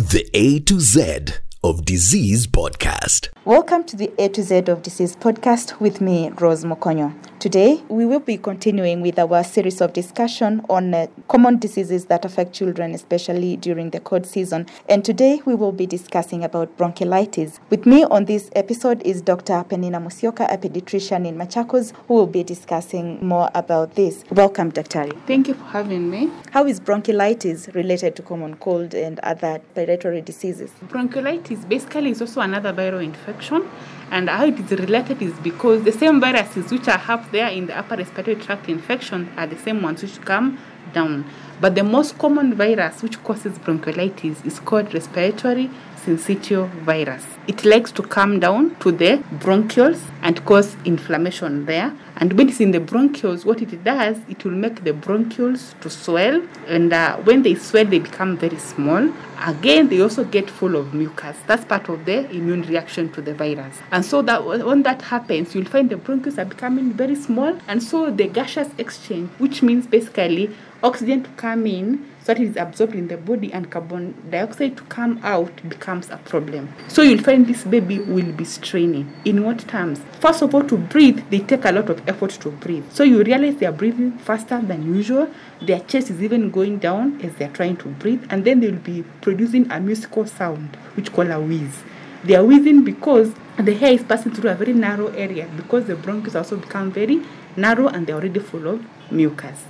The A to Z of Disease Podcast. Welcome to the A to Z of Disease podcast with me, Rose Mukonyo. Today, we will be continuing with our series of discussion on uh, common diseases that affect children, especially during the cold season. And today, we will be discussing about bronchiolitis. With me on this episode is Dr. Peninah Musyoka, a pediatrician in Machakos, who will be discussing more about this. Welcome, Dr. Thank you for having me. How is bronchiolitis related to common cold and other respiratory diseases? Bronchiolitis basically is also another viral infection, and how it is related is because the same viruses which are up there in the upper respiratory tract infection are the same ones which come down. But the most common virus which causes bronchiolitis is called respiratory syncytial virus. It likes to come down to the bronchioles and cause inflammation there. And when it's in the bronchioles, what it does, it will make the bronchioles to swell. And uh, when they swell, they become very small. Again, they also get full of mucus. That's part of the immune reaction to the virus. And so that when that happens, you'll find the bronchioles are becoming very small. And so the gaseous exchange, which means basically oxygen to come in so it is absorbed in the body and carbon dioxide to come out becomes a problem. So you'll find this baby will be straining. In what terms? First of all, to breathe, they take a lot of effort to breathe. So you realize they are breathing faster than usual. Their chest is even going down as they're trying to breathe, and then they'll be producing a musical sound, which call a wheeze. They are wheezing because the hair is passing through a very narrow area because the bronchioles also become very narrow and they're already full of mucus.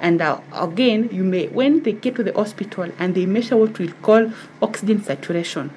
And uh, again, you may when they get to the hospital and they measure what we call oxygen saturation,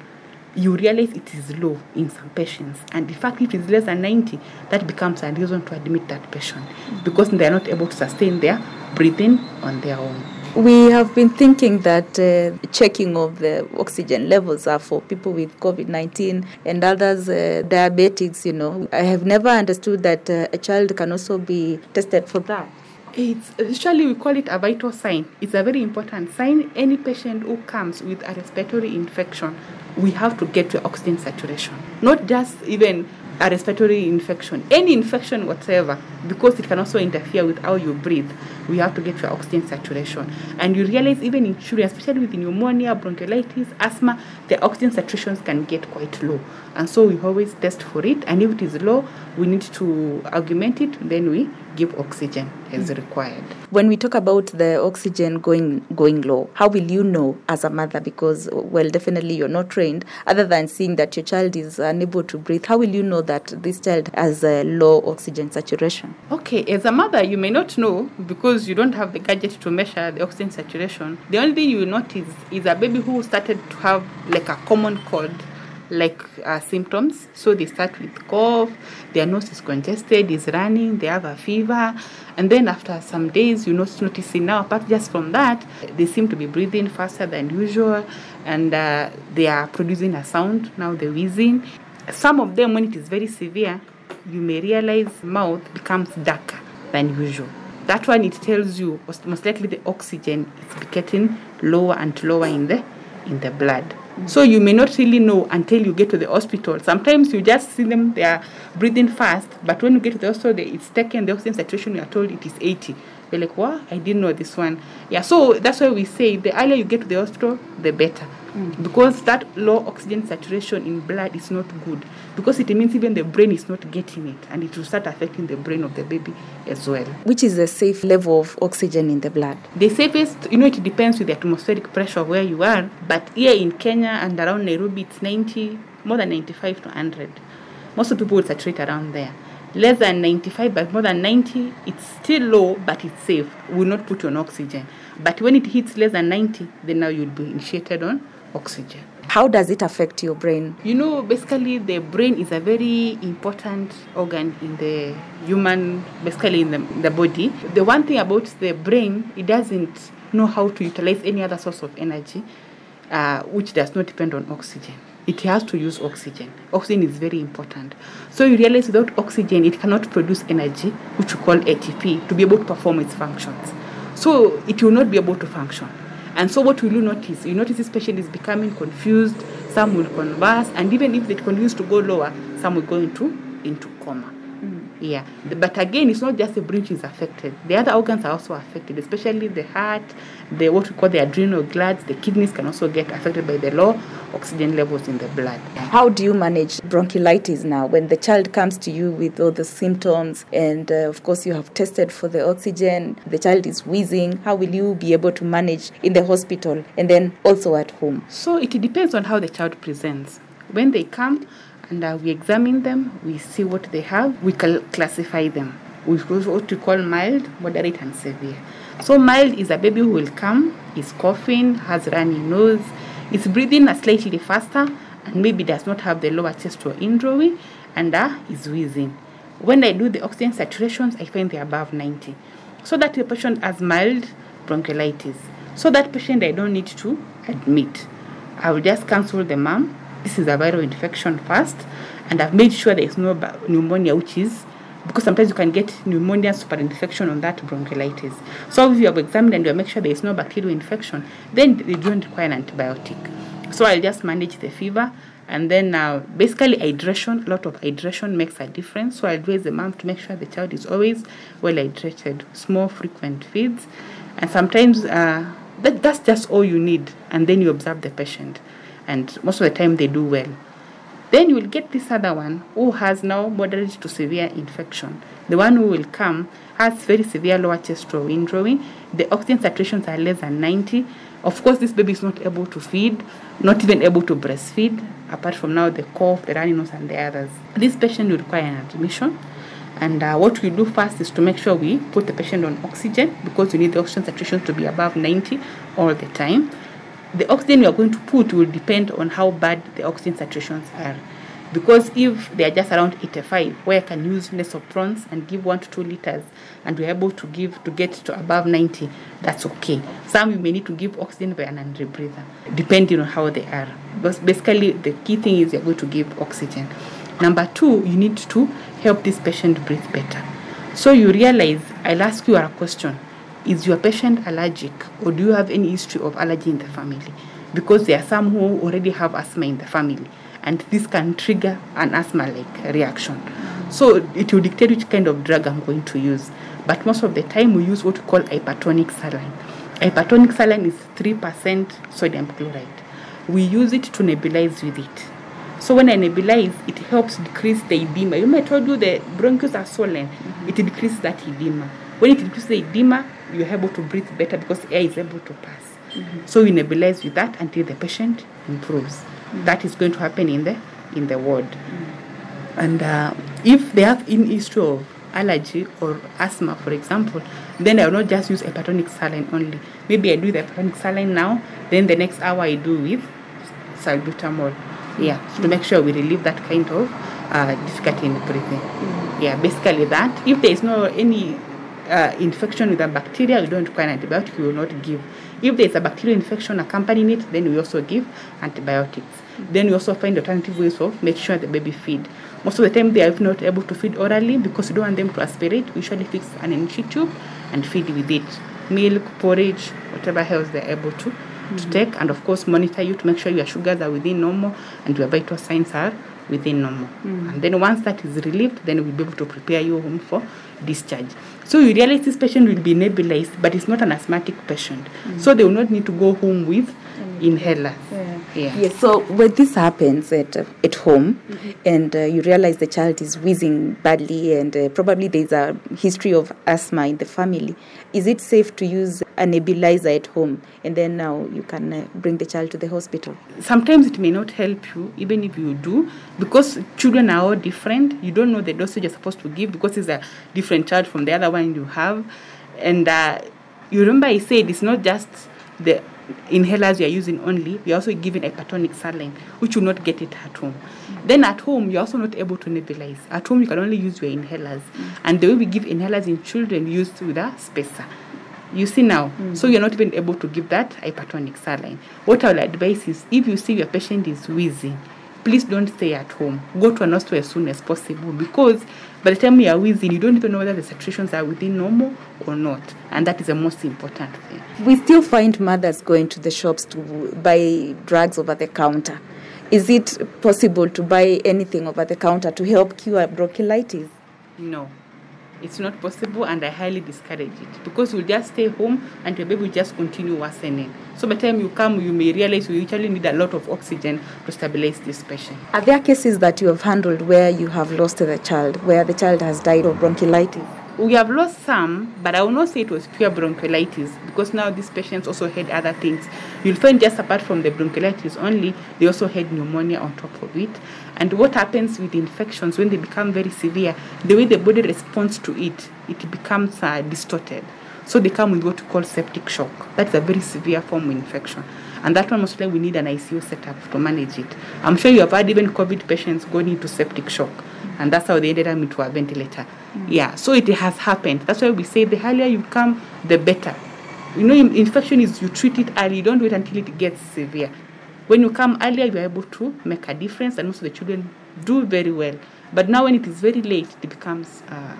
you realize it is low in some patients. And in fact, if it is less than 90, that becomes a reason to admit that patient because they are not able to sustain their breathing on their own. We have been thinking that uh, checking of the oxygen levels are for people with COVID 19 and others, uh, diabetics, you know. I have never understood that uh, a child can also be tested for that. It's usually we call it a vital sign. It's a very important sign. Any patient who comes with a respiratory infection, we have to get to oxygen saturation. Not just even a respiratory infection, any infection whatsoever, because it can also interfere with how you breathe. We have to get your oxygen saturation. And you realize even in children, especially with pneumonia, bronchiolitis, asthma, the oxygen saturations can get quite low. And so we always test for it. And if it is low, we need to augment it, then we give oxygen as mm. required. When we talk about the oxygen going going low, how will you know as a mother? Because well, definitely you're not trained. Other than seeing that your child is unable to breathe, how will you know that this child has a low oxygen saturation? Okay, as a mother, you may not know because you don't have the gadget to measure the oxygen saturation. The only thing you will notice is a baby who started to have like a common cold like uh, symptoms. So they start with cough, their nose is congested, is running, they have a fever, and then after some days, you not noticing now, apart just from that, they seem to be breathing faster than usual, and uh, they are producing a sound now, they're wheezing. Some of them, when it is very severe, you may realize mouth becomes darker than usual. That one it tells you most, most likely the oxygen is getting lower and lower in the in the blood. So you may not really know until you get to the hospital. Sometimes you just see them, they are breathing fast, but when you get to the hospital, they, it's taken, the oxygen saturation, you are told it is 80. You're like, what? I didn't know this one. Yeah, so that's why we say the earlier you get to the hospital, the better. Mm. Because that low oxygen saturation in blood is not good. Because it means even the brain is not getting it, and it will start affecting the brain of the baby as well. Which is the safe level of oxygen in the blood? The safest, you know, it depends with the atmospheric pressure of where you are. But here in Kenya and around Nairobi, it's 90, more than 95 to 100. Most of people would saturate around there. Less than 95, but more than 90, it's still low, but it's safe. We will not put on oxygen. But when it hits less than 90, then now you'll be initiated on oxygen. How does it affect your brain? You know, basically, the brain is a very important organ in the human, basically in the, the body. The one thing about the brain, it doesn't know how to utilize any other source of energy. uh, which does not depend on oxygen. It has to use oxygen. Oxygen is very important. So you realize without oxygen, it cannot produce energy, which we call ATP, to be able to perform its functions. So it will not be able to function. And so what will you notice? You notice this patient is becoming confused, some will convulse, and even if it continues to go lower, some will go into, into coma. Yeah, but again, it's not just the brain is affected. The other organs are also affected, especially the heart, the what we call the adrenal glands. The kidneys can also get affected by the low oxygen levels in the blood. How do you manage bronchiolitis now when the child comes to you with all the symptoms and uh, of course you have tested for the oxygen, the child is wheezing, how will you be able to manage in the hospital and then also at home? So it depends on how the child presents. When they come and uh, we examine them, we see what they have, we cal- classify them. We what we call mild, moderate, and severe. So mild is a baby who will come, is coughing, has runny nose, is breathing slightly faster, and maybe does not have the lower chest or injury, and uh, is wheezing. When I do the oxygen saturations, I find they're above 90. So that the patient has mild bronchiolitis. So that patient I don't need to admit. I will just cancel the mom. This is a viral infection first, and I've made sure there is no pneumonia, which is because sometimes you can get pneumonia super infection on that bronchiolitis. So if you have examined and you make sure there is no bacterial infection, then they don't require an antibiotic. So I'll just manage the fever and then uh, basically hydration, a lot of hydration makes a difference. So I'll advise the mom to make sure the child is always well hydrated, small frequent feeds, and sometimes uh, that, that's just all you need. And then you observe the patient, and most of the time they do well. Then you will get this other one who has now moderate to severe infection. The one who will come has very severe lower chest injury. The oxygen saturations are less than 90. Of course, this baby is not able to feed, not even able to breastfeed, apart from now the cough, the runny nose, and the others. This patient will require an admission. And uh, what we do first is to make sure we put the patient on oxygen because we need the oxygen saturation to be above 90 all the time. The oxygen we are going to put will depend on how bad the oxygen saturations are. Because if they are just around 85, where I can use nasal prongs and give one to two liters, and we're able to give to get to above 90, that's okay. Some you may need to give oxygen by non-rebreather, depending on how they are. But basically, the key thing is you're going to give oxygen. Number two, you need to help this patient breathe better. So you realize, I'll ask you a question. Is your patient allergic or do you have any history of allergy in the family? Because there are some who already have asthma in the family and this can trigger an asthma-like reaction. So it will dictate which kind of drug I'm going to use. But most of the time we use what we call hypertonic saline. Hypertonic saline is 3% sodium chloride. We use it to nebulize with it. So when I nebulize, it helps decrease the edema. You may told you the bronchioles are swollen. Mm-hmm. It decreases that edema. When it decreases the edema, you're able to breathe better because air is able to pass. Mm-hmm. So we nebulize with that until the patient improves. Mm-hmm. That is going to happen in the in the ward. Mm-hmm. And uh, if they have any history of allergy or asthma, for example, then I will not just use hypertonic saline only. Maybe I do the hypertonic saline now, then the next hour I do with salbutamol. Yeah, to make sure we relieve that kind of uh, difficulty in breathing. Yeah, basically that. If there is no any uh, infection with a bacteria, we don't require an antibiotic, we will not give. If there is a bacterial infection accompanying it, then we also give antibiotics. Then we also find alternative ways of make sure the baby feed. Most of the time they are not able to feed orally because we don't want them to aspirate. We usually fix an entry tube and feed with it. Milk, porridge, whatever else they're able to, to take. And of course monitor you to make sure your sugars are within normal and your vital signs are within normal. And then once that is relieved, then we'll be able to prepare you home for discharge. So you realize this patient will be nebulized, but it's not an asthmatic patient. So they will not need to go home with inhaler. Yeah. Yes, so when this happens at, uh, at home and uh, you realize the child is wheezing badly and uh, probably there's a history of asthma in the family, is it safe to use a nebulizer at home? And then now you can uh, bring the child to the hospital? sometimes it may not help you even if you do because children are all different. You don't know the dosage you're supposed to give because it's a different child from the other one you have. And uh, you remember i said it's not just the inhalers you're using only you're also giving a hypertonic saline which will not get it at home. Then at home you're also not able to nebulize. At home you can only use your inhalers. And the way we give inhalers in children used with a spacer. You see now, mm. so you're not even able to give that hypertonic saline. What I will advise is if you see your patient is wheezing, please don't stay at home. Go to an hospital as soon as possible because by the time you are wheezing, you don't even know whether the saturations are within normal or not. And that is the most important thing. We still find mothers going to the shops to buy drugs over the counter. Is it possible to buy anything over the counter to help cure bronchitis? No, it's not possible, and I highly discourage it because you'll just stay home and your baby will just continue worsening. So by the time you come, you may realize you actually need a lot of oxygen to stabilize this patient. Are there cases that you have handled where you have lost the child, where the child has died of bronchiolitis? We have lost some, but I will not say it was pure bronchiolitis because now these patients also had other things. You'll find just apart from the bronchiolitis only, they also had pneumonia on top of it. And what happens with infections when they become very severe, the way the body responds to it, it becomes uh, distorted. So they come with what we call septic shock. That's a very severe form of infection. And that one mostly we need an ICU setup to manage it. I'm sure you have had even COVID patients going into septic shock. And that's how they ended up into a ventilator. Yeah, so it has happened. That's why we say the earlier you come, the better. You know, infection is you treat it early, you don't wait until it gets severe. When you come earlier, you are able to make a difference, and also the children do very well. But now, when it is very late, it becomes uh,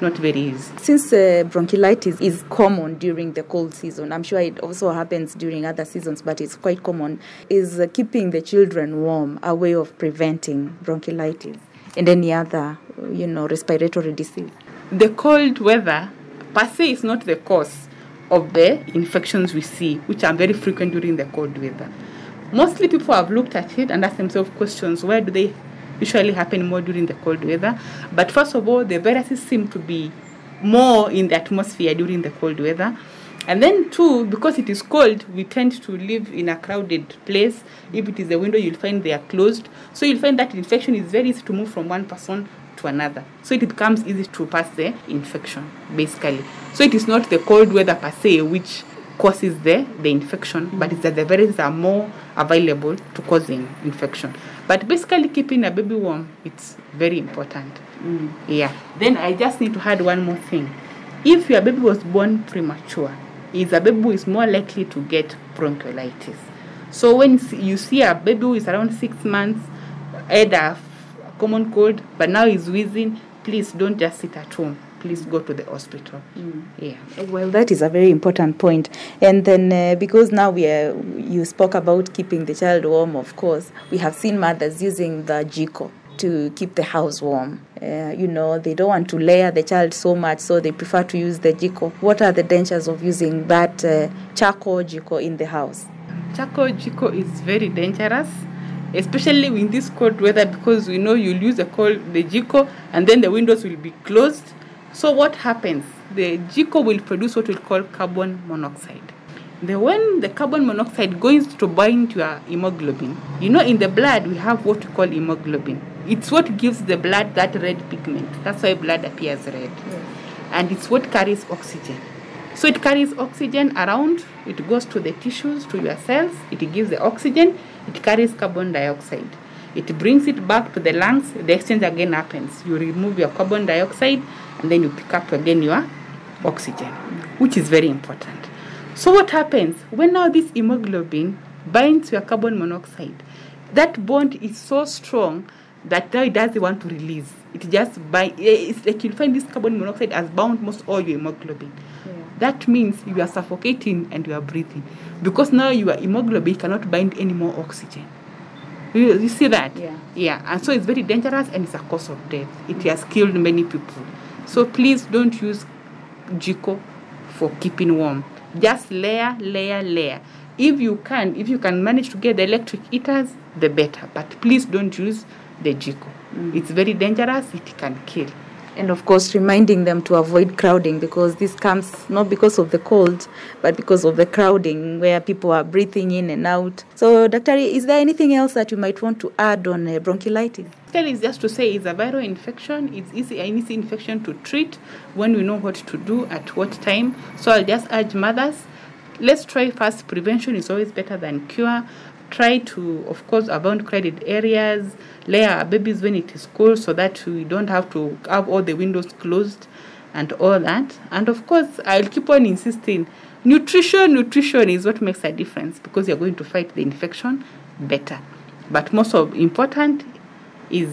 not very easy. Since uh, bronchiolitis is common during the cold season, I'm sure it also happens during other seasons, but it's quite common, is uh, keeping the children warm a way of preventing bronchiolitis and any other, you know, respiratory disease? The cold weather per se is not the cause of the infections we see, which are very frequent during the cold weather. Mostly people have looked at it and asked themselves questions where do they usually happen more during the cold weather? But first of all, the viruses seem to be more in the atmosphere during the cold weather. And then, two, because it is cold, we tend to live in a crowded place. If it is a window, you'll find they are closed. So you'll find that infection is very easy to move from one person to another. So it becomes easy to pass the infection, basically. So it is not the cold weather per se which causes the, the infection, but it's that the viruses are more available to causing infection. But basically, keeping a baby warm, it's very important. Mm. Yeah. Then I just need to add one more thing. If your baby was born premature, is a baby who is more likely to get bronchiolitis. So when you see a baby who is around six months, had a common cold, but now is wheezing, please don't just sit at home. Please go to the hospital. Yeah. Well, that is a very important point. And then, uh, because now we are, you spoke about keeping the child warm, of course, we have seen mothers using the jiko to keep the house warm. Uh, you know, they don't want to layer the child so much, so they prefer to use the jiko. What are the dangers of using that uh, charcoal jiko in the house? Charcoal jiko is very dangerous, especially in this cold weather because we know you'll use the cold the jiko and then the windows will be closed. So what happens? The jiko will produce what we call carbon monoxide. The when the carbon monoxide goes to bind to your hemoglobin, you know in the blood we have what we call hemoglobin. It's what gives the blood that red pigment. That's why blood appears red. And it's what carries oxygen. So it carries oxygen around, it goes to the tissues, to your cells, it gives the oxygen, it carries carbon dioxide. It brings it back to the lungs, the exchange again happens. You remove your carbon dioxide and then you pick up again your oxygen, which is very important. So what happens when now this hemoglobin binds to your carbon monoxide? That bond is so strong that now it doesn't want to release. It just bind. Eh, it's like you'll find this carbon monoxide has bound most all your hemoglobin. That means you are suffocating and you are breathing because now your hemoglobin cannot bind any more oxygen. You, you see that? Yeah. Yeah, and so it's very dangerous and it's a cause of death. It has killed many people. So please don't use Jiko for keeping warm. Just layer, layer, layer. If you can, if you can manage to get the electric heaters, the better. But please don't use the Jiko. Mm. It's very dangerous. It can kill. And of course, reminding them to avoid crowding because this comes not because of the cold, but because of the crowding where people are breathing in and out. So, Dr. Is there anything else that you might want to add on uh, bronchiolitis? Still, is just to say it's a viral infection. It's easy, an easy infection to treat when we know what to do at what time. So I'll just urge mothers, let's try first. Prevention is always better than cure. Try to, of course, avoid crowded areas. layer our babies when it is cold so that we don't have to have all the windows closed. and all that. And of course, I'll keep on insisting nutrition, nutrition is what makes a difference because you're going to fight the infection better. But most of important is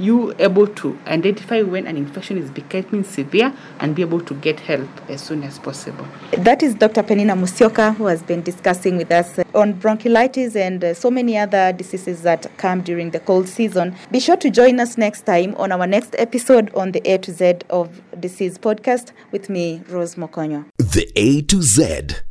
you able to identify when an infection is becoming severe and be able to get help as soon as possible. That is Dr. Peninah Musyoka, who has been discussing with us on bronchiolitis and uh, so many other diseases that come during the cold season. Be sure to join us next time on our next episode on the A to Z of Disease podcast with me, Rose Mukonyo. The A to Z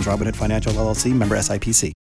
Robinhood Financial LLC member SIPC.